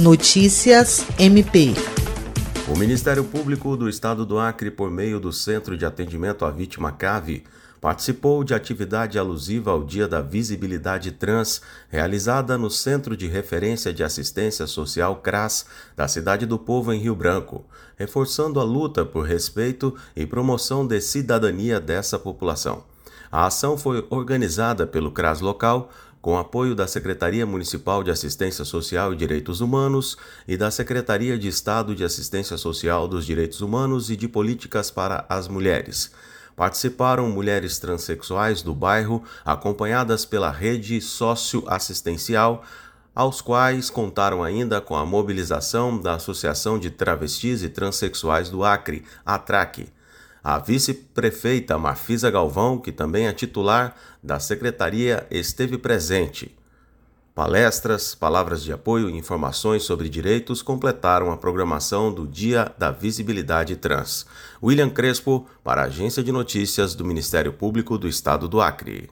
Notícias MP. O Ministério Público do Estado do Acre, por meio do Centro de Atendimento à Vítima CAVE, participou de atividade alusiva ao Dia da Visibilidade Trans, realizada no Centro de Referência de Assistência Social CRAS da Cidade do Povo em Rio Branco, reforçando a luta por respeito e promoção de cidadania dessa população. A ação foi organizada pelo CRAS local, com apoio da Secretaria Municipal de Assistência Social e Direitos Humanos e da Secretaria de Estado de Assistência Social dos Direitos Humanos e de Políticas para as Mulheres. Participaram mulheres transexuais do bairro, acompanhadas pela rede socioassistencial, aos quais contaram ainda com a mobilização da Associação de Travestis e Transsexuais do Acre, ATRAC a vice-prefeita Marfisa Galvão, que também é titular da secretaria, esteve presente. Palestras, palavras de apoio e informações sobre direitos completaram a programação do Dia da Visibilidade Trans. William Crespo, para a Agência de Notícias do Ministério Público do Estado do Acre.